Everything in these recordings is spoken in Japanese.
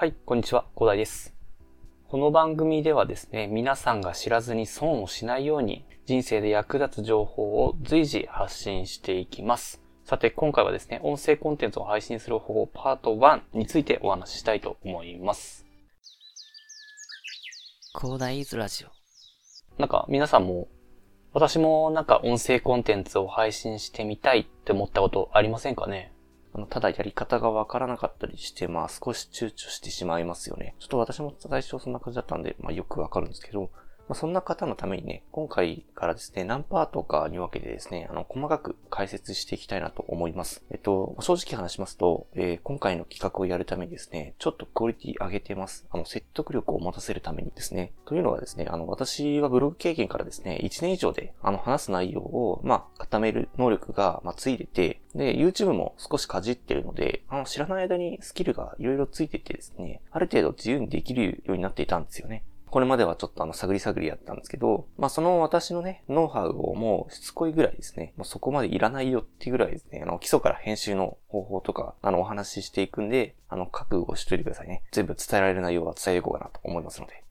はい、こんにちは、小田です。この番組ではですね、皆さんが知らずに損をしないように、人生で役立つ情報を随時発信していきます。さて、今回はですね、音声コンテンツを配信する方法パート1についてお話ししたいと思います。広大イズラジオ。なんか皆さんも、私もなんか音声コンテンツを配信してみたいって思ったことありませんかね？あの、ただやり方がわからなかったりして、まあ少し躊躇してしまいますよね。ちょっと私も最初そんな感じだったんで、まあよくわかるんですけど、まあそんな方のためにね、今回からですね、何パートかに分けてですね、あの、細かく解説していきたいなと思います。えっと、正直話しますと、えー今回の企画をやるためにですね、ちょっとクオリティ上げてます。あの、説得力を持たせるためにですね。というのはですね、あの、私はブログ経験からですね、1年以上で、あの、話す内容を、まあ、固める能力が、まあ、ついてて、で、YouTube も少しかじってるので、あの、知らない間にスキルがいろいろついててですね、ある程度自由にできるようになっていたんですよね。これまではちょっとあの、探り探りやったんですけど、まあその私のね、ノウハウをもうしつこいぐらいですね、もうそこまでいらないよっていうぐらいですね、あの、基礎から編集の方法とか、あの、お話ししていくんで、あの、覚悟しといてくださいね。全部伝えられる内容は伝えていこうかなと思いますので。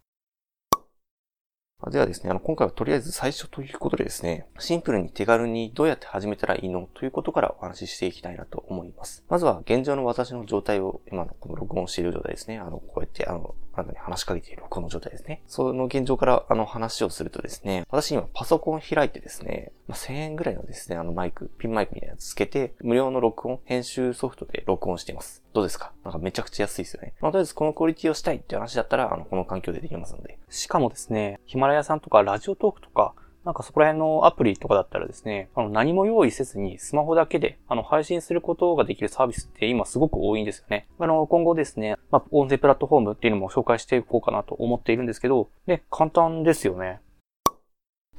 ではですね、あの、今回はとりあえず最初ということでですね、シンプルに手軽にどうやって始めたらいいのということからお話ししていきたいなと思います。まずは現状の私の状態を、今のこの録音している状態ですね。あの、こうやって、あの、あなたに話しかけているこの状態ですね。その現状からあの話をするとですね、私今パソコン開いてですね、まあ、1000円ぐらいのですね、あのマイク、ピンマイクみたいなやつつけて、無料の録音、編集ソフトで録音しています。どうですか？なんかめちゃくちゃ安いですよね。まあ、とりあえずこのクオリティをしたいって話だったら、あの、この環境でできますので。しかもですね、ヒマラヤさんとかラジオトークとか、なんかそこら辺のアプリとかだったらですね、あの何も用意せずにスマホだけであの配信することができるサービスって今すごく多いんですよね。あの今後ですね、まあ、音声プラットフォームっていうのも紹介していこうかなと思っているんですけど、で、簡単ですよね。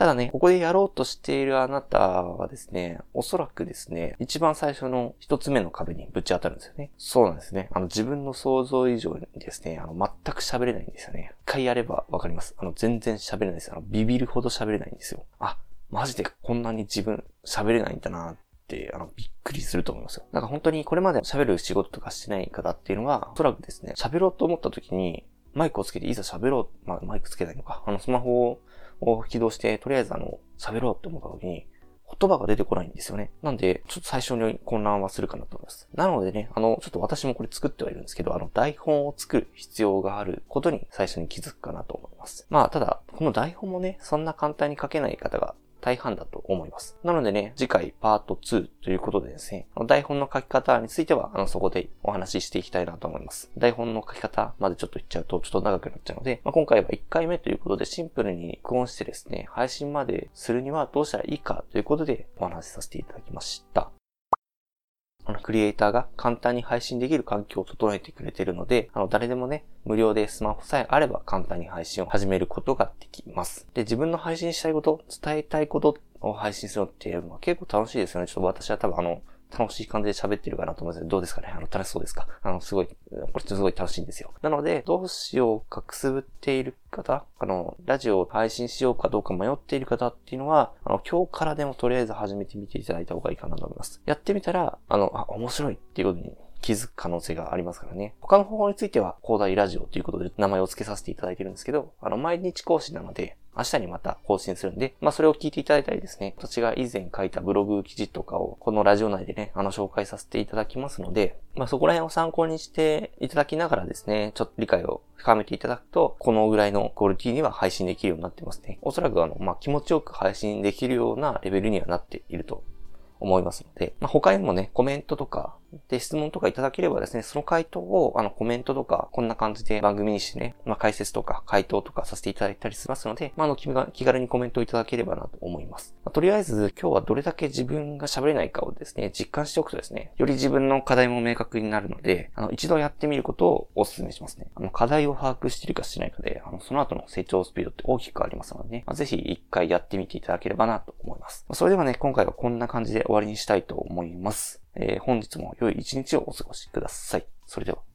ただね、ここでやろうとしているあなたはですね、おそらくですね、一番最初の一つ目の壁にぶち当たるんですよね。そうなんですね。あの、自分の想像以上にですね、あの、全く喋れないんですよね。一回やればわかります。あの、全然喋れないです。あの、ビビるほど喋れないんですよ。あ、マジでこんなに自分喋れないんだなって、あの、びっくりすると思いますよ。なんか本当にこれまで喋る仕事とかしてない方っていうのは、おそらくですね、喋ろうと思った時に、マイクをつけていざ喋ろう、まあ、マイクつけないのか。あの、スマホをを起動して、とりあえずあの、喋ろうって思った時に、言葉が出てこないんですよね。なんで、ちょっと最初に混乱はするかなと思います。なのでね、あの、ちょっと私もこれ作ってはいるんですけど、あの、台本を作る必要があることに最初に気づくかなと思います。まあ、ただ、この台本もね、そんな簡単に書けない方が大半だと思います。なのでね、次回パート2ということでですね、台本の書き方については、あの、そこでお話ししていきたいなと思います。台本の書き方までちょっと言っちゃうとちょっと長くなっちゃうので、まあ、今回は1回目ということでシンプルに録音してですね、配信までするにはどうしたらいいかということでお話しさせていただきました。あの、クリエイターが簡単に配信できる環境を整えてくれているので、あの、誰でもね、無料でスマホさえあれば簡単に配信を始めることができます。で、自分の配信したいこと、伝えたいことを配信するのっていうのは結構楽しいですよね。ちょっと私は多分あの、楽しい感じで喋ってるかなと思うんですけど、どうですかね？あの、楽しそうですか？あの、すごい、これってすごい楽しいんですよ。なので、どうしようかくすぶっている方、あの、ラジオを配信しようかどうか迷っている方っていうのは、あの、今日からでもとりあえず始めてみていただいた方がいいかなと思います。やってみたら、あの、あ、面白いっていうことに気づく可能性がありますからね。他の方法については、広大ラジオということで名前を付けさせていただいてるんですけど、あの、毎日更新なので、明日にまた更新するんで、まあそれを聞いていただいたりですね、私が以前書いたブログ記事とかをこのラジオ内でね、あの紹介させていただきますので、まあそこら辺を参考にしていただきながらですね、ちょっと理解を深めていただくと、このぐらいのクオリティには配信できるようになってますね。おそらくあの、まあ気持ちよく配信できるようなレベルにはなっていると思いますので、まあ、他にもね、コメントとか、で、質問とかいただければですね、その回答を、あの、コメントとか、こんな感じで番組にしてね、まあ、解説とか、回答とかさせていただいたりしますので、まあ、あの、気軽にコメントをいただければなと思います。まあ、とりあえず、今日はどれだけ自分が喋れないかをですね、実感しておくとですね、より自分の課題も明確になるので、あの、一度やってみることをお勧めしますね。あの、課題を把握してるかしてないかで、あの、その後の成長スピードって大きく変わりますのでね、まあ、ぜひ一回やってみていただければなと思います。まあそれではね、今回はこんな感じで終わりにしたいと思います。えー本日も良い一日をお過ごしください。それでは。